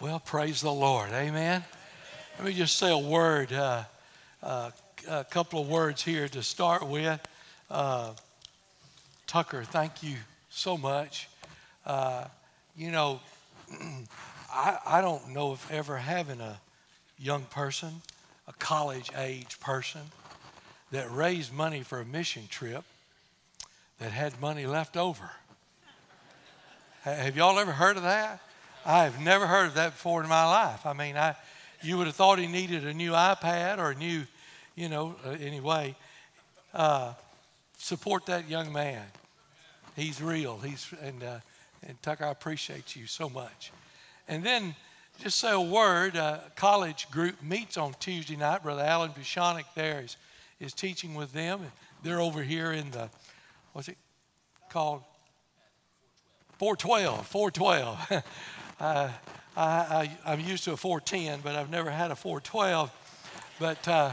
Well, praise the Lord. Amen. Let me just say a word, uh, uh, a couple of words here to start with. Uh, Tucker, thank you so much. Uh, you know, I, I don't know if ever having a young person, a college age person, that raised money for a mission trip that had money left over. Have y'all ever heard of that? I have never heard of that before in my life. I mean, I, you would have thought he needed a new iPad or a new, you know, uh, anyway. Uh, support that young man. He's real. He's and uh, and Tucker, I appreciate you so much. And then just say a word. Uh, college group meets on Tuesday night. Brother Alan Bishonik there is is teaching with them. They're over here in the what's it called? 412. 412. Uh, I, I, am used to a 410, but I've never had a 412. But uh,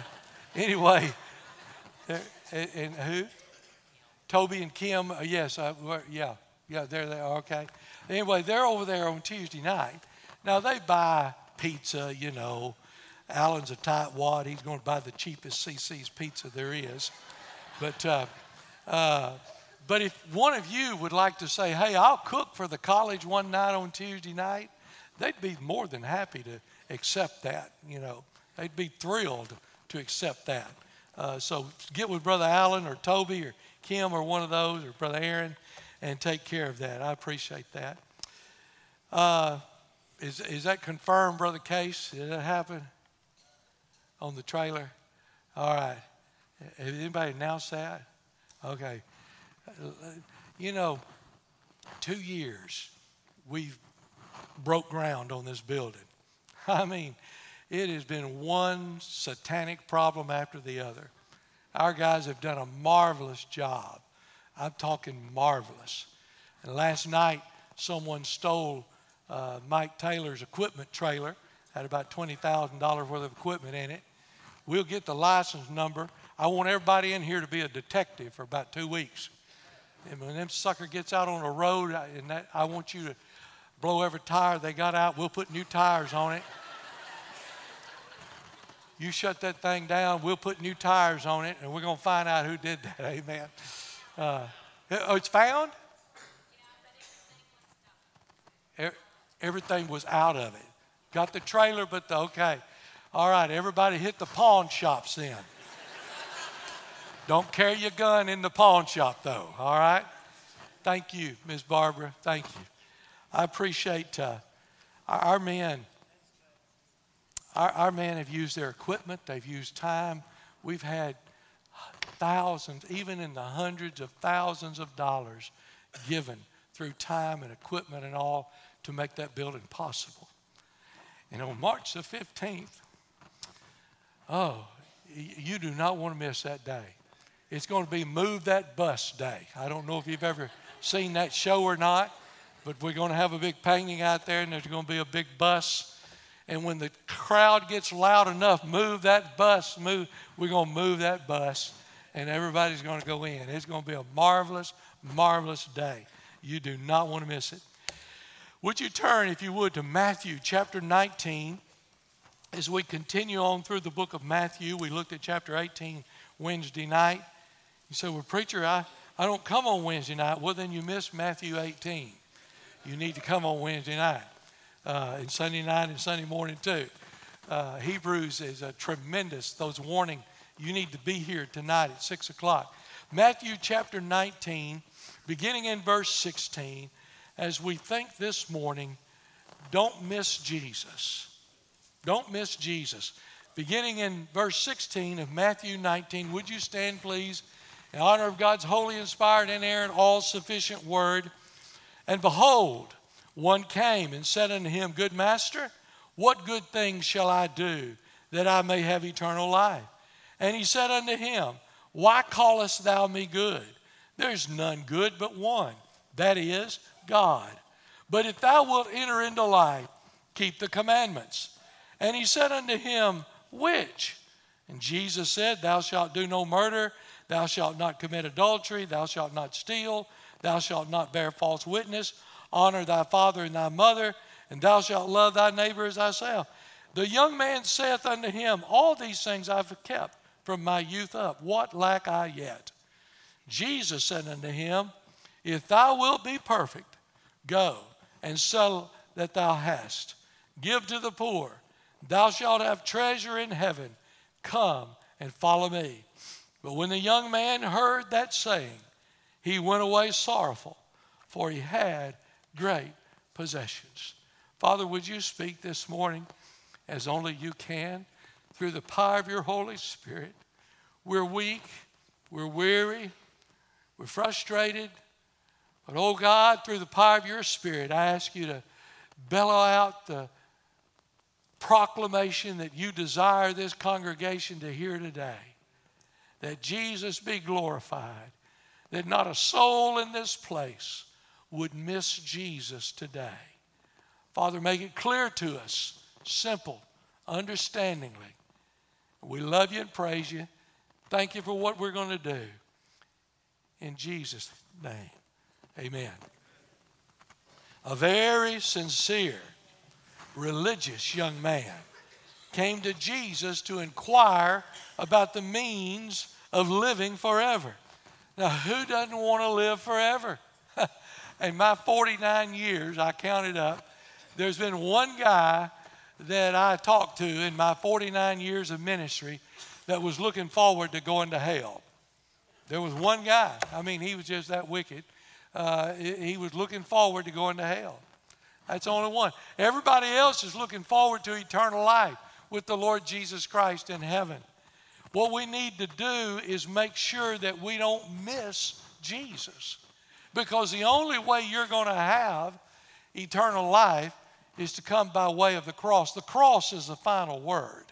anyway, and, and, who? Toby and Kim. Uh, yes, I, yeah, yeah, there they are. Okay. Anyway, they're over there on Tuesday night. Now they buy pizza, you know. Alan's a tight wad. He's going to buy the cheapest CiCi's pizza there is. But uh, uh, but if one of you would like to say, hey, I'll cook for the college one night on Tuesday night, they'd be more than happy to accept that. You know, they'd be thrilled to accept that. Uh, so get with Brother Allen or Toby or Kim or one of those or Brother Aaron and take care of that. I appreciate that. Uh, is, is that confirmed, Brother Case? Did that happen on the trailer? All right. Has anybody announced that? Okay you know, two years we've broke ground on this building. I mean, it has been one satanic problem after the other. Our guys have done a marvelous job. I'm talking marvelous. And last night, someone stole uh, Mike Taylor's equipment trailer, had about $20,000 worth of equipment in it. We'll get the license number. I want everybody in here to be a detective for about two weeks. And when them sucker gets out on the road, and that, I want you to blow every tire they got out. We'll put new tires on it. you shut that thing down, we'll put new tires on it, and we're going to find out who did that. Amen. Uh, oh, it's found? Everything was out of it. Got the trailer, but the, okay. All right, everybody hit the pawn shops then. Don't carry your gun in the pawn shop, though, all right? Thank you, Ms. Barbara. Thank you. I appreciate uh, our men. Our, our men have used their equipment, they've used time. We've had thousands, even in the hundreds of thousands of dollars given through time and equipment and all to make that building possible. And on March the 15th, oh, you do not want to miss that day. It's going to be Move That Bus Day. I don't know if you've ever seen that show or not, but we're going to have a big painting out there and there's going to be a big bus. And when the crowd gets loud enough, move that bus, move, we're going to move that bus and everybody's going to go in. It's going to be a marvelous, marvelous day. You do not want to miss it. Would you turn, if you would, to Matthew chapter 19? As we continue on through the book of Matthew, we looked at chapter 18 Wednesday night. You say, Well, preacher, I, I don't come on Wednesday night. Well, then you missed Matthew 18. You need to come on Wednesday night uh, and Sunday night and Sunday morning too. Uh, Hebrews is a tremendous, those warning. You need to be here tonight at 6 o'clock. Matthew chapter 19, beginning in verse 16, as we think this morning, don't miss Jesus. Don't miss Jesus. Beginning in verse 16 of Matthew 19, would you stand, please? In honor of God's holy, inspired, inerrant, all sufficient word. And behold, one came and said unto him, Good master, what good things shall I do that I may have eternal life? And he said unto him, Why callest thou me good? There's none good but one, that is, God. But if thou wilt enter into life, keep the commandments. And he said unto him, Which? And Jesus said, Thou shalt do no murder. Thou shalt not commit adultery, thou shalt not steal, thou shalt not bear false witness, honor thy father and thy mother, and thou shalt love thy neighbor as thyself. The young man saith unto him, All these things I've kept from my youth up. What lack I yet? Jesus said unto him, If thou wilt be perfect, go and sell that thou hast. Give to the poor. Thou shalt have treasure in heaven. Come and follow me. But when the young man heard that saying, he went away sorrowful, for he had great possessions. Father, would you speak this morning as only you can through the power of your Holy Spirit? We're weak, we're weary, we're frustrated. But, oh God, through the power of your Spirit, I ask you to bellow out the proclamation that you desire this congregation to hear today that Jesus be glorified, that not a soul in this place would miss Jesus today. Father, make it clear to us, simple, understandingly. We love you and praise you. Thank you for what we're going to do. In Jesus' name, amen. A very sincere, religious young man came to Jesus to inquire about the means of living forever. Now, who doesn't want to live forever? in my 49 years, I counted up, there's been one guy that I talked to in my 49 years of ministry that was looking forward to going to hell. There was one guy. I mean, he was just that wicked. Uh, he was looking forward to going to hell. That's only one. Everybody else is looking forward to eternal life with the Lord Jesus Christ in heaven. What we need to do is make sure that we don't miss Jesus. Because the only way you're going to have eternal life is to come by way of the cross. The cross is the final word,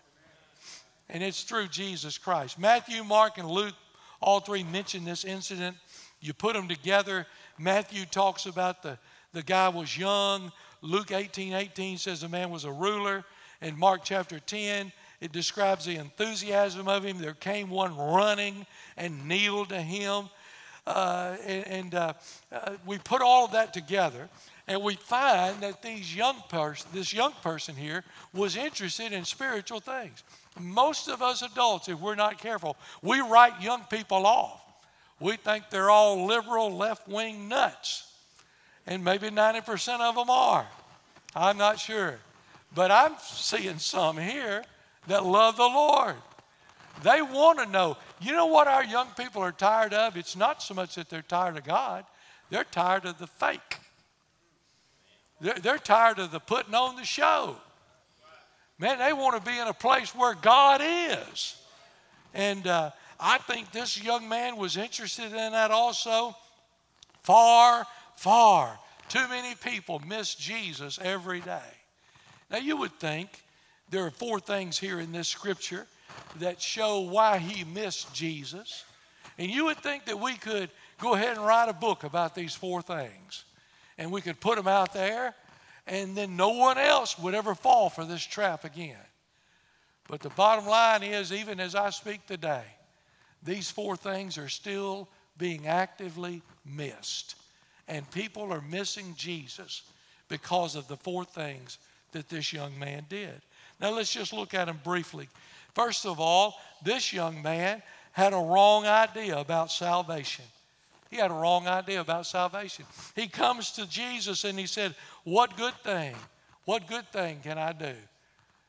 and it's through Jesus Christ. Matthew, Mark, and Luke all three mention this incident. You put them together. Matthew talks about the, the guy was young. Luke 18 18 says the man was a ruler. In Mark chapter 10, it describes the enthusiasm of him. There came one running and kneeled to him. Uh, and, and uh, uh, we put all of that together, and we find that these young pers- this young person here was interested in spiritual things. Most of us adults, if we're not careful, we write young people off. We think they're all liberal, left wing nuts. And maybe 90% of them are. I'm not sure. But I'm seeing some here that love the Lord. They want to know. You know what our young people are tired of? It's not so much that they're tired of God, they're tired of the fake. They're, they're tired of the putting on the show. Man, they want to be in a place where God is. And uh, I think this young man was interested in that also. Far, far too many people miss Jesus every day. Now, you would think there are four things here in this scripture that show why he missed Jesus. And you would think that we could go ahead and write a book about these four things. And we could put them out there, and then no one else would ever fall for this trap again. But the bottom line is, even as I speak today, these four things are still being actively missed. And people are missing Jesus because of the four things that this young man did. Now let's just look at him briefly. First of all, this young man had a wrong idea about salvation. He had a wrong idea about salvation. He comes to Jesus and he said, What good thing, what good thing can I do?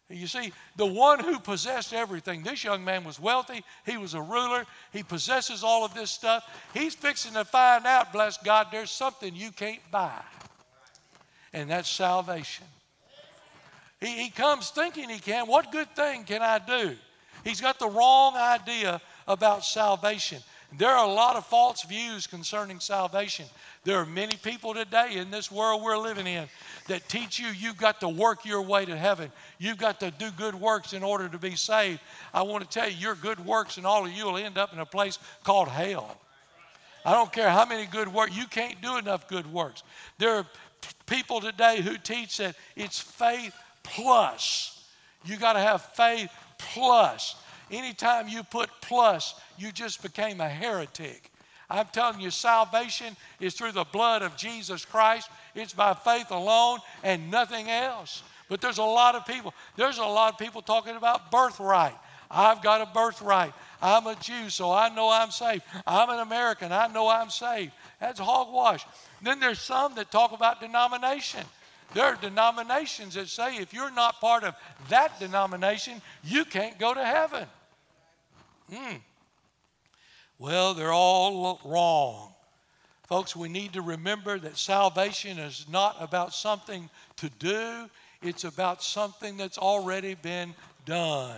You see, the one who possessed everything, this young man was wealthy, he was a ruler, he possesses all of this stuff. He's fixing to find out, bless God, there's something you can't buy, and that's salvation. He, he comes thinking he can. What good thing can I do? He's got the wrong idea about salvation. There are a lot of false views concerning salvation. There are many people today in this world we're living in that teach you you've got to work your way to heaven. You've got to do good works in order to be saved. I want to tell you, your good works and all of you will end up in a place called hell. I don't care how many good works, you can't do enough good works. There are people today who teach that it's faith plus. You got to have faith plus. Anytime you put plus, you just became a heretic. I'm telling you, salvation is through the blood of Jesus Christ. It's by faith alone and nothing else. But there's a lot of people, there's a lot of people talking about birthright. I've got a birthright. I'm a Jew, so I know I'm saved. I'm an American, I know I'm saved. That's hogwash. Then there's some that talk about denomination. There are denominations that say if you're not part of that denomination, you can't go to heaven. Hmm. Well, they're all wrong. Folks, we need to remember that salvation is not about something to do, it's about something that's already been done.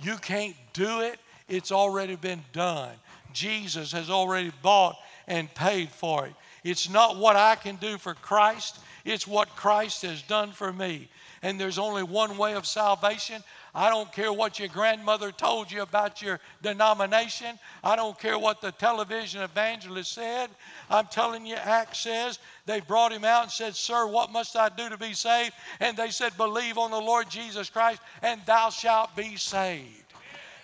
You can't do it, it's already been done. Jesus has already bought and paid for it. It's not what I can do for Christ, it's what Christ has done for me. And there's only one way of salvation. I don't care what your grandmother told you about your denomination. I don't care what the television evangelist said. I'm telling you, Acts says they brought him out and said, Sir, what must I do to be saved? And they said, Believe on the Lord Jesus Christ, and thou shalt be saved.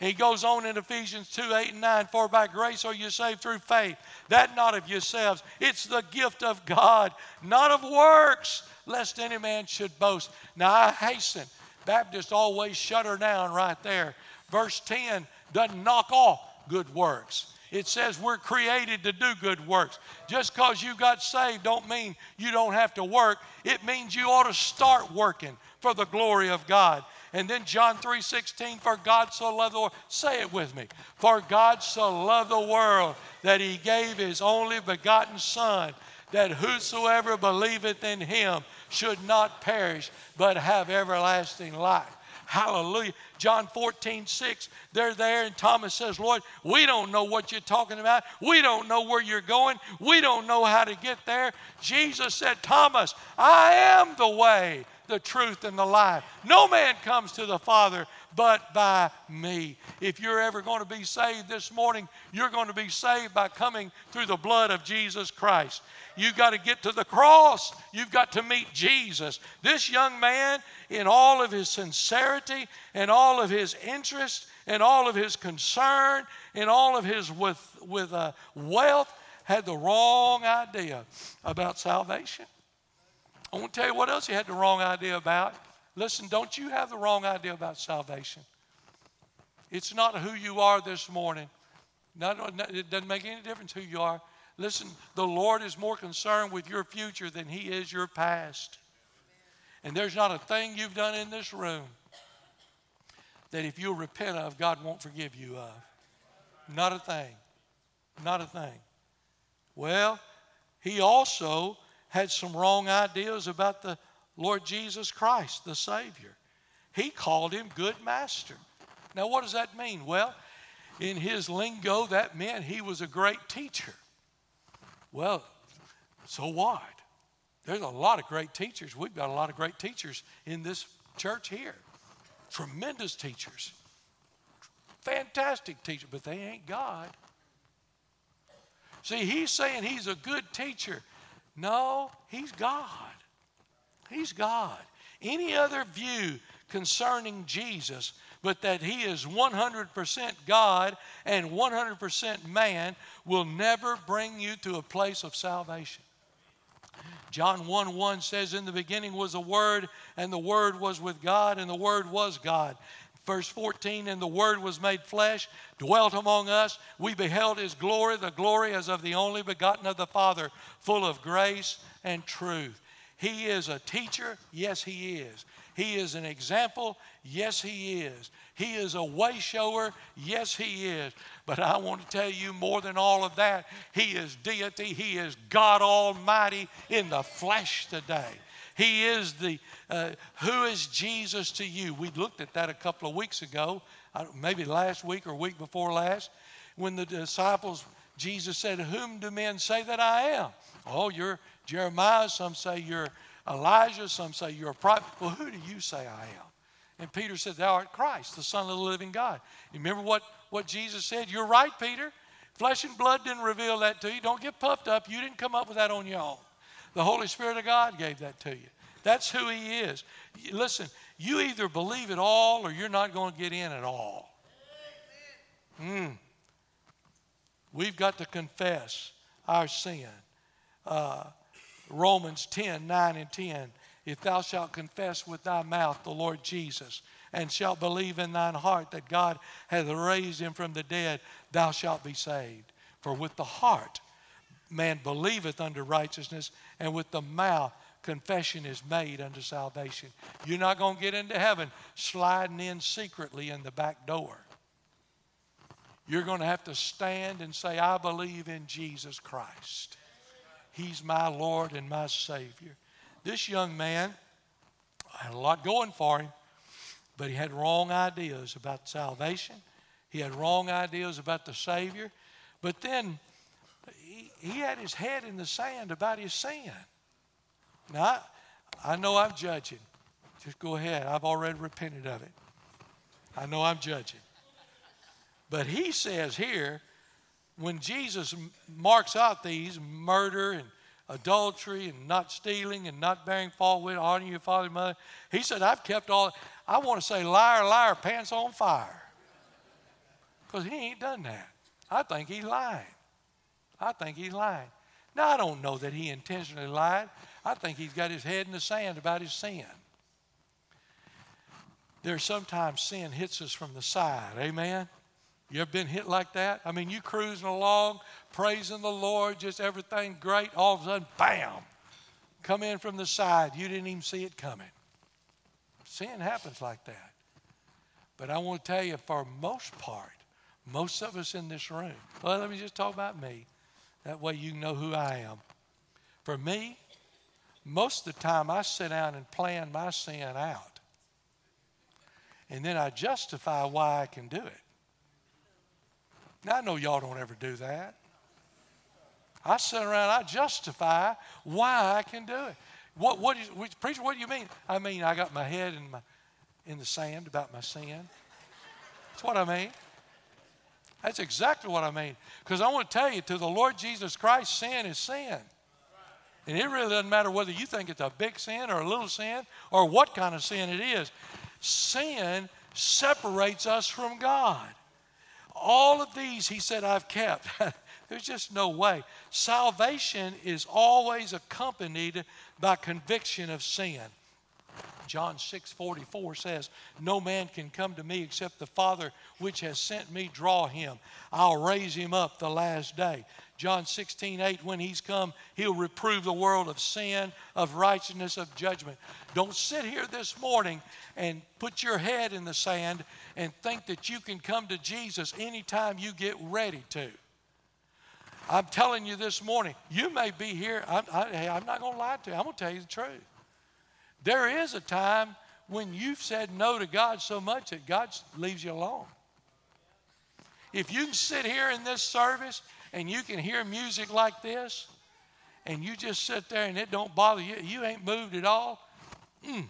He goes on in Ephesians 2 8 and 9 For by grace are you saved through faith, that not of yourselves. It's the gift of God, not of works, lest any man should boast. Now I hasten. Baptists always shut her down right there. Verse 10 doesn't knock off good works. It says we're created to do good works. Just because you got saved don't mean you don't have to work. It means you ought to start working for the glory of God. And then John 3:16, for God so loved the world. Say it with me. For God so loved the world that he gave his only begotten Son, that whosoever believeth in him should not perish, but have everlasting life. Hallelujah. John 14, 6, they're there, and Thomas says, Lord, we don't know what you're talking about. We don't know where you're going. We don't know how to get there. Jesus said, Thomas, I am the way, the truth, and the life. No man comes to the Father but by me. If you're ever going to be saved this morning, you're going to be saved by coming through the blood of Jesus Christ. You've got to get to the cross. You've got to meet Jesus. This young man, in all of his sincerity and all of his interest and all of his concern and all of his with, with uh, wealth, had the wrong idea about salvation. I want to tell you what else he had the wrong idea about. Listen, don't you have the wrong idea about salvation. It's not who you are this morning. Not, it doesn't make any difference who you are. Listen, the Lord is more concerned with your future than He is your past. And there's not a thing you've done in this room that if you'll repent of, God won't forgive you of. Not a thing. Not a thing. Well, He also had some wrong ideas about the Lord Jesus Christ, the Savior. He called him good master. Now, what does that mean? Well, in his lingo, that meant he was a great teacher. Well, so what? There's a lot of great teachers. We've got a lot of great teachers in this church here. Tremendous teachers. Fantastic teachers, but they ain't God. See, he's saying he's a good teacher. No, he's God. He's God. Any other view concerning Jesus, but that he is 100% God and 100% man, will never bring you to a place of salvation. John 1 1 says, In the beginning was the Word, and the Word was with God, and the Word was God. Verse 14, and the Word was made flesh, dwelt among us. We beheld His glory, the glory as of the only begotten of the Father, full of grace and truth. He is a teacher. Yes, He is. He is an example. Yes, He is. He is a way shower. Yes, He is. But I want to tell you more than all of that, He is deity. He is God Almighty in the flesh today. He is the, uh, who is Jesus to you? We looked at that a couple of weeks ago, maybe last week or week before last, when the disciples, Jesus said, Whom do men say that I am? Oh, you're Jeremiah, some say you're Elijah, some say you're a prophet. Well, who do you say I am? And Peter said, Thou art Christ, the Son of the living God. You remember what, what Jesus said? You're right, Peter. Flesh and blood didn't reveal that to you. Don't get puffed up. You didn't come up with that on your own. The Holy Spirit of God gave that to you. That's who He is. Listen, you either believe it all or you're not going to get in at all. Mm. We've got to confess our sin. Uh, Romans 10 9 and 10. If thou shalt confess with thy mouth the Lord Jesus, and shalt believe in thine heart that God hath raised him from the dead, thou shalt be saved. For with the heart man believeth unto righteousness, and with the mouth confession is made unto salvation. You're not going to get into heaven sliding in secretly in the back door. You're going to have to stand and say, I believe in Jesus Christ. He's my Lord and my Savior. This young man had a lot going for him, but he had wrong ideas about salvation. He had wrong ideas about the Savior. But then he, had his head in the sand about his sin. Now, I, I know I'm judging. Just go ahead. I've already repented of it. I know I'm judging. But he says here, when Jesus marks out these murder and adultery and not stealing and not bearing false witness, honoring your father and mother, he said, I've kept all, I want to say, liar, liar, pants on fire. Because he ain't done that. I think he's lying. I think he's lying. Now, I don't know that he intentionally lied. I think he's got his head in the sand about his sin. There's sometimes sin hits us from the side. Amen? You ever been hit like that? I mean, you cruising along, praising the Lord, just everything great. All of a sudden, bam, come in from the side. You didn't even see it coming. Sin happens like that. But I want to tell you, for most part, most of us in this room, well, let me just talk about me. That way you know who I am. For me, most of the time I sit down and plan my sin out. And then I justify why I can do it. Now, I know y'all don't ever do that. I sit around, I justify why I can do it. What, what is, preacher, what do you mean? I mean, I got my head in, my, in the sand about my sin. That's what I mean. That's exactly what I mean. Because I want to tell you, to the Lord Jesus Christ, sin is sin. And it really doesn't matter whether you think it's a big sin or a little sin or what kind of sin it is. Sin separates us from God. All of these, he said, I've kept. There's just no way. Salvation is always accompanied by conviction of sin. John 6 44 says, No man can come to me except the Father which has sent me draw him. I'll raise him up the last day. John 16 8, when he's come, he'll reprove the world of sin, of righteousness, of judgment. Don't sit here this morning and put your head in the sand and think that you can come to Jesus anytime you get ready to. I'm telling you this morning, you may be here. I'm, I, I'm not going to lie to you. I'm going to tell you the truth. There is a time when you've said no to God so much that God leaves you alone. If you can sit here in this service and you can hear music like this, and you just sit there and it don't bother you, you ain't moved at all. Mm.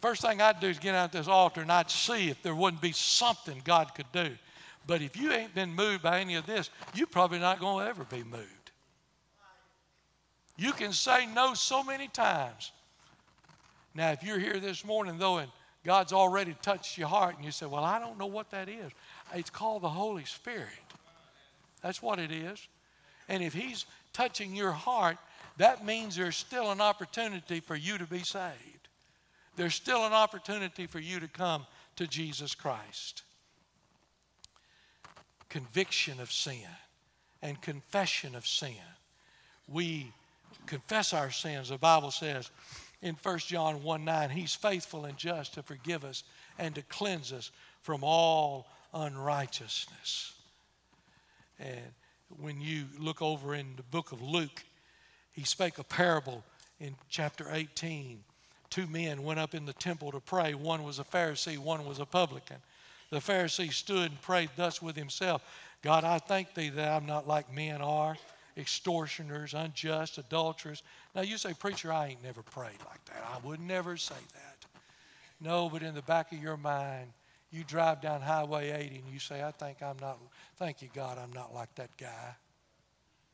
First thing I'd do is get out this altar and I'd see if there wouldn't be something God could do. But if you ain't been moved by any of this, you're probably not going to ever be moved. You can say no so many times. Now, if you're here this morning, though, and God's already touched your heart, and you say, Well, I don't know what that is, it's called the Holy Spirit. That's what it is. And if He's touching your heart, that means there's still an opportunity for you to be saved. There's still an opportunity for you to come to Jesus Christ conviction of sin and confession of sin. We confess our sins. The Bible says in 1 John 1 9, He's faithful and just to forgive us and to cleanse us from all unrighteousness. And when you look over in the book of Luke, he spake a parable in chapter 18. Two men went up in the temple to pray. One was a Pharisee, one was a publican. The Pharisee stood and prayed thus with himself God, I thank thee that I'm not like men are, extortioners, unjust, adulterers. Now you say, Preacher, I ain't never prayed like that. I would never say that. No, but in the back of your mind, you drive down Highway 80 and you say, I think I'm not, thank you, God, I'm not like that guy.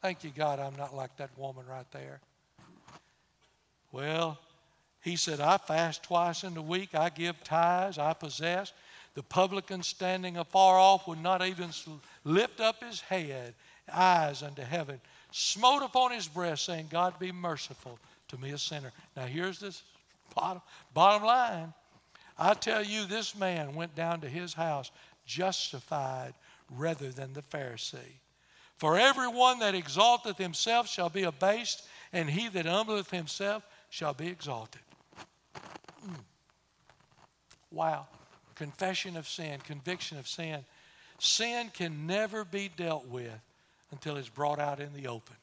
Thank you, God, I'm not like that woman right there. Well, he said, I fast twice in the week, I give tithes, I possess. The publican standing afar off would not even lift up his head, eyes unto heaven, smote upon his breast, saying, God be merciful to me, a sinner. Now, here's this bottom, bottom line. I tell you, this man went down to his house justified rather than the Pharisee. For everyone that exalteth himself shall be abased, and he that humbleth himself shall be exalted. Mm. Wow. Confession of sin, conviction of sin. Sin can never be dealt with until it's brought out in the open.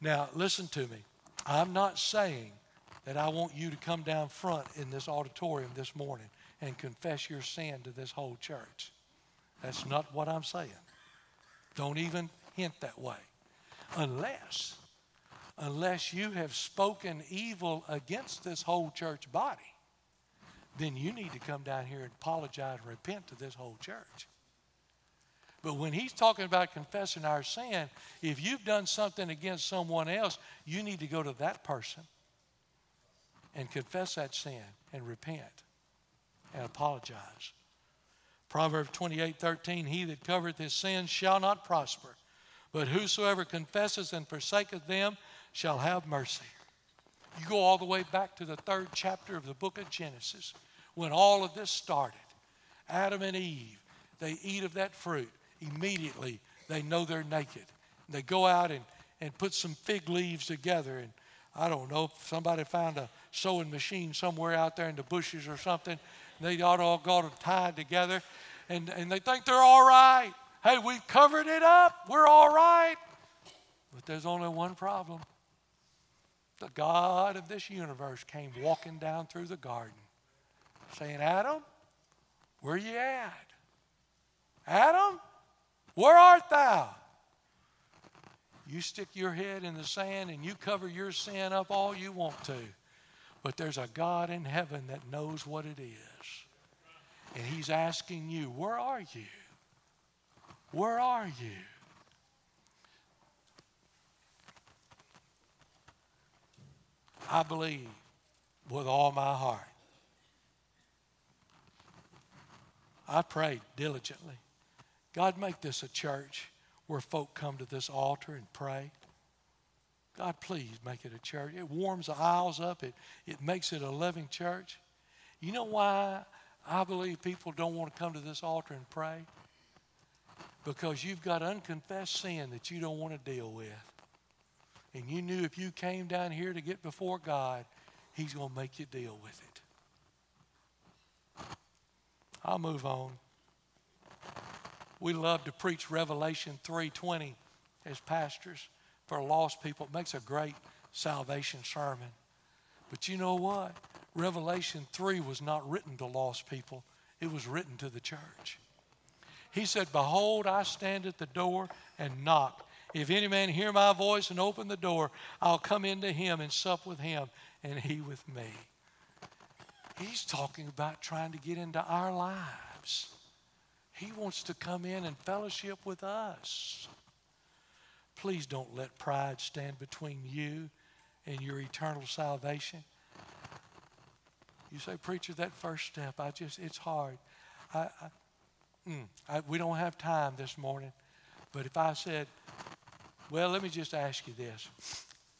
Now, listen to me. I'm not saying that I want you to come down front in this auditorium this morning and confess your sin to this whole church. That's not what I'm saying. Don't even hint that way. Unless, unless you have spoken evil against this whole church body, then you need to come down here and apologize and repent to this whole church. But when he's talking about confessing our sin, if you've done something against someone else, you need to go to that person and confess that sin and repent and apologize. Proverbs 28 13, He that covereth his sins shall not prosper, but whosoever confesses and forsaketh them shall have mercy. You go all the way back to the third chapter of the book of Genesis when all of this started. Adam and Eve, they eat of that fruit. Immediately, they know they're naked. They go out and, and put some fig leaves together. And I don't know if somebody found a sewing machine somewhere out there in the bushes or something. They ought all got it tied together. And, and they think they're all right. Hey, we've covered it up. We're all right. But there's only one problem. The God of this universe came walking down through the garden saying, Adam, where you at? Adam, where art thou? You stick your head in the sand and you cover your sin up all you want to. But there's a God in heaven that knows what it is. And He's asking you, Where are you? Where are you? I believe with all my heart. I prayed diligently. God, make this a church where folk come to this altar and pray. God, please make it a church. It warms the aisles up, it, it makes it a living church. You know why I believe people don't want to come to this altar and pray? Because you've got unconfessed sin that you don't want to deal with. And you knew if you came down here to get before God, He's going to make you deal with it. I'll move on. We love to preach Revelation 3:20 as pastors for lost people. It makes a great salvation sermon. But you know what? Revelation 3 was not written to lost people, it was written to the church. He said, Behold, I stand at the door and knock. If any man hear my voice and open the door, I'll come into him and sup with him and he with me. He's talking about trying to get into our lives. He wants to come in and fellowship with us. Please don't let pride stand between you and your eternal salvation. You say, Preacher, that first step, I just, it's hard. I, I, mm, I, we don't have time this morning. But if I said, well, let me just ask you this.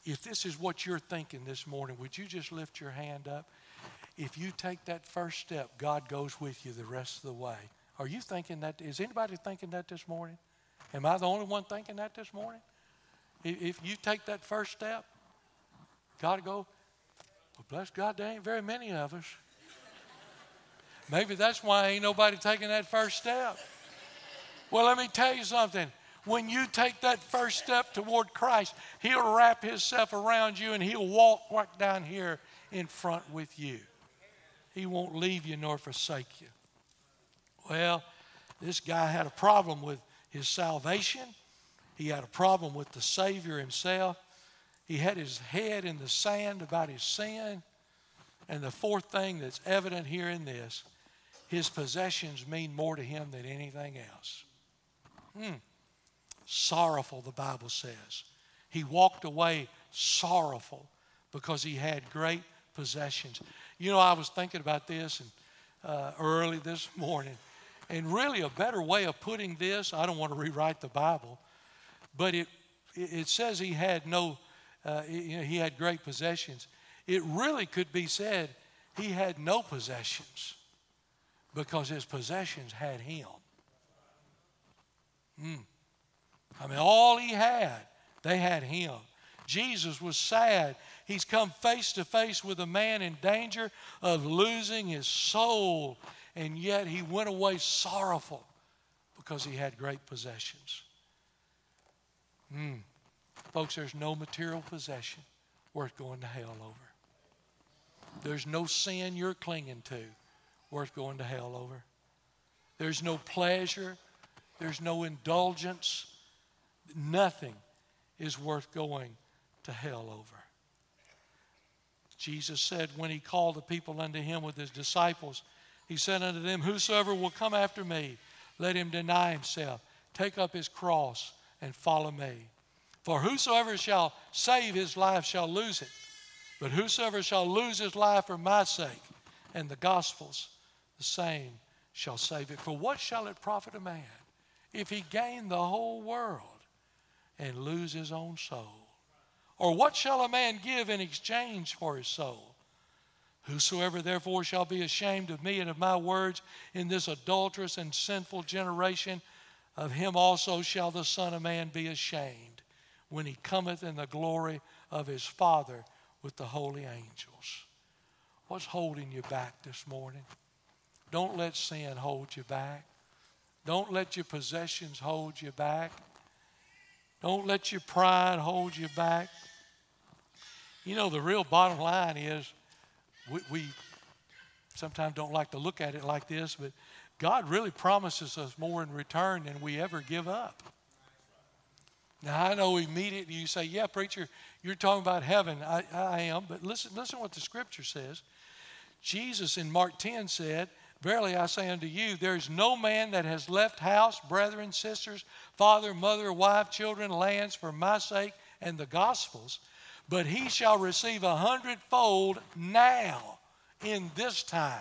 If this is what you're thinking this morning, would you just lift your hand up? If you take that first step, God goes with you the rest of the way. Are you thinking that? Is anybody thinking that this morning? Am I the only one thinking that this morning? If you take that first step, God will go, well, bless God, there ain't very many of us. Maybe that's why ain't nobody taking that first step. Well, let me tell you something. When you take that first step toward Christ, He'll wrap Himself around you and He'll walk right down here in front with you. He won't leave you nor forsake you. Well, this guy had a problem with his salvation. He had a problem with the Savior himself. He had his head in the sand about his sin. And the fourth thing that's evident here in this, his possessions mean more to him than anything else. Hmm. Sorrowful, the Bible says. He walked away sorrowful because he had great possessions. You know, I was thinking about this, and uh, early this morning. And really, a better way of putting this, I don't want to rewrite the Bible, but it, it says he had no, uh, you know, he had great possessions. It really could be said he had no possessions because his possessions had him. Mm. I mean, all he had, they had him. Jesus was sad. He's come face to face with a man in danger of losing his soul, and yet he went away sorrowful because he had great possessions. Mm. Folks, there's no material possession worth going to hell over. There's no sin you're clinging to worth going to hell over. There's no pleasure, there's no indulgence, nothing is worth going to hell over. Jesus said when he called the people unto him with his disciples, he said unto them, Whosoever will come after me, let him deny himself, take up his cross, and follow me. For whosoever shall save his life shall lose it. But whosoever shall lose his life for my sake and the gospel's, the same shall save it. For what shall it profit a man if he gain the whole world and lose his own soul? Or what shall a man give in exchange for his soul? Whosoever therefore shall be ashamed of me and of my words in this adulterous and sinful generation, of him also shall the Son of Man be ashamed when he cometh in the glory of his Father with the holy angels. What's holding you back this morning? Don't let sin hold you back. Don't let your possessions hold you back. Don't let your pride hold you back. You know, the real bottom line is we, we sometimes don't like to look at it like this, but God really promises us more in return than we ever give up. Now, I know immediately you say, Yeah, preacher, you're talking about heaven. I, I am, but listen, listen what the scripture says. Jesus in Mark 10 said, Verily I say unto you, there is no man that has left house, brethren, sisters, father, mother, wife, children, lands for my sake and the gospel's, but he shall receive a hundredfold now in this time.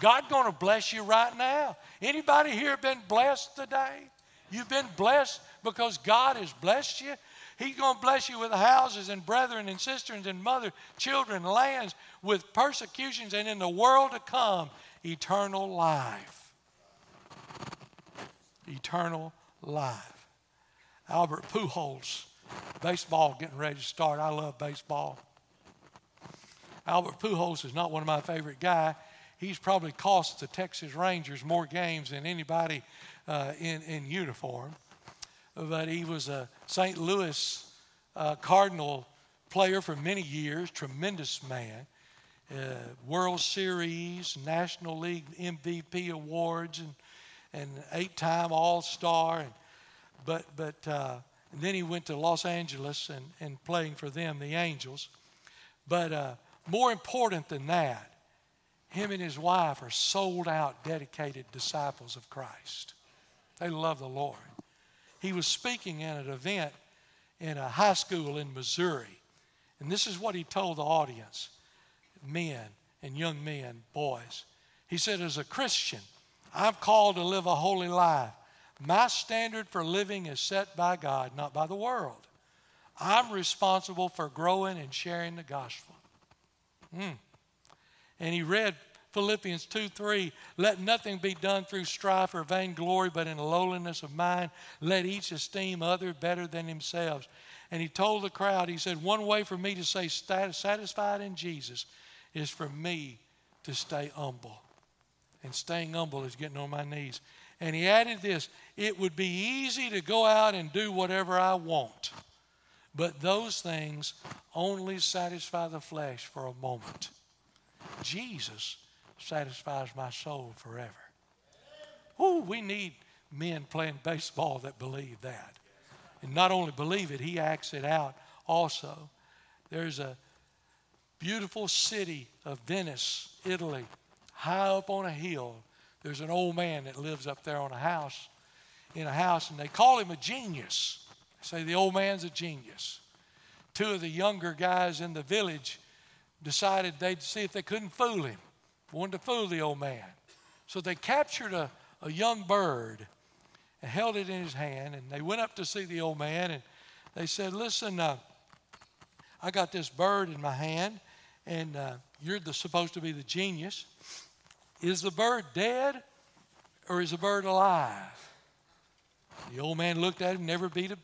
God going to bless you right now. Anybody here been blessed today? You've been blessed because God has blessed you. He's going to bless you with houses and brethren and sisters and mother, children, lands, with persecutions, and in the world to come, eternal life. Eternal life. Albert Pujols, baseball getting ready to start. I love baseball. Albert Pujols is not one of my favorite guys. He's probably cost the Texas Rangers more games than anybody uh, in, in uniform but he was a St. Louis uh, Cardinal player for many years, tremendous man. Uh, World Series, National League MVP awards, and, and eight time All Star. But but uh, and then he went to Los Angeles and, and playing for them, the Angels. But uh, more important than that, him and his wife are sold out, dedicated disciples of Christ. They love the Lord he was speaking at an event in a high school in Missouri. And this is what he told the audience men and young men, boys. He said, As a Christian, I'm called to live a holy life. My standard for living is set by God, not by the world. I'm responsible for growing and sharing the gospel. Mm. And he read Philippians 2 3, let nothing be done through strife or vainglory, but in lowliness of mind. Let each esteem other better than themselves. And he told the crowd, he said, One way for me to say satisfied in Jesus is for me to stay humble. And staying humble is getting on my knees. And he added this it would be easy to go out and do whatever I want, but those things only satisfy the flesh for a moment. Jesus satisfies my soul forever. Oh, we need men playing baseball that believe that. And not only believe it, he acts it out also. There's a beautiful city of Venice, Italy, high up on a hill. There's an old man that lives up there on a house, in a house, and they call him a genius. They say the old man's a genius. Two of the younger guys in the village decided they'd see if they couldn't fool him. wanted to fool the old man. So they captured a, a young bird and held it in his hand, and they went up to see the old man, and they said, Listen, uh, I got this bird in my hand, and uh, you're the, supposed to be the genius. Is the bird dead or is the bird alive? The old man looked at him, never beat a,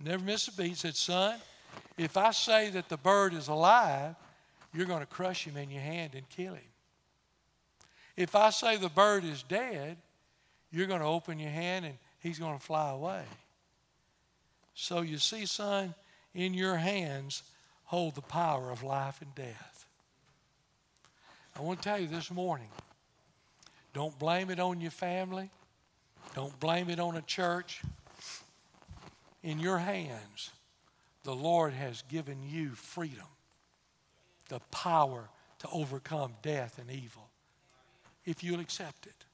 never missed a beat, said, Son, if I say that the bird is alive, you're going to crush him in your hand and kill him. If I say the bird is dead, you're going to open your hand and he's going to fly away. So you see, son, in your hands hold the power of life and death. I want to tell you this morning don't blame it on your family, don't blame it on a church. In your hands, the Lord has given you freedom, the power to overcome death and evil, if you'll accept it.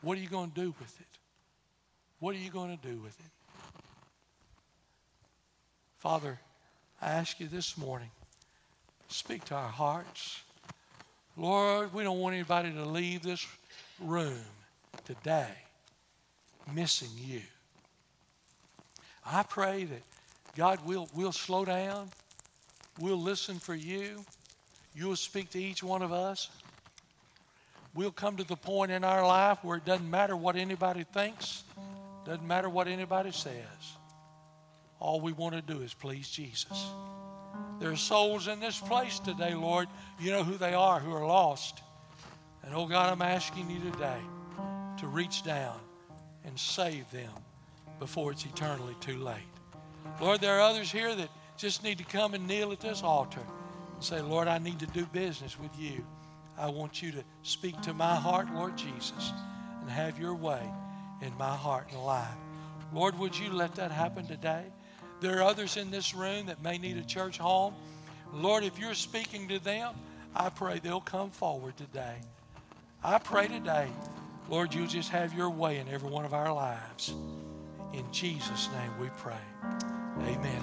What are you going to do with it? What are you going to do with it? Father, I ask you this morning, speak to our hearts. Lord, we don't want anybody to leave this room today missing you. I pray that God will will slow down. We'll listen for you. You'll speak to each one of us. We'll come to the point in our life where it doesn't matter what anybody thinks, doesn't matter what anybody says. All we want to do is please Jesus. There are souls in this place today, Lord. You know who they are, who are lost. And oh God, I'm asking you today to reach down and save them before it's eternally too late. Lord, there are others here that just need to come and kneel at this altar and say, Lord, I need to do business with you. I want you to speak to my heart, Lord Jesus, and have your way in my heart and life. Lord, would you let that happen today? There are others in this room that may need a church home. Lord, if you're speaking to them, I pray they'll come forward today. I pray today, Lord, you'll just have your way in every one of our lives. In Jesus' name we pray. Amen.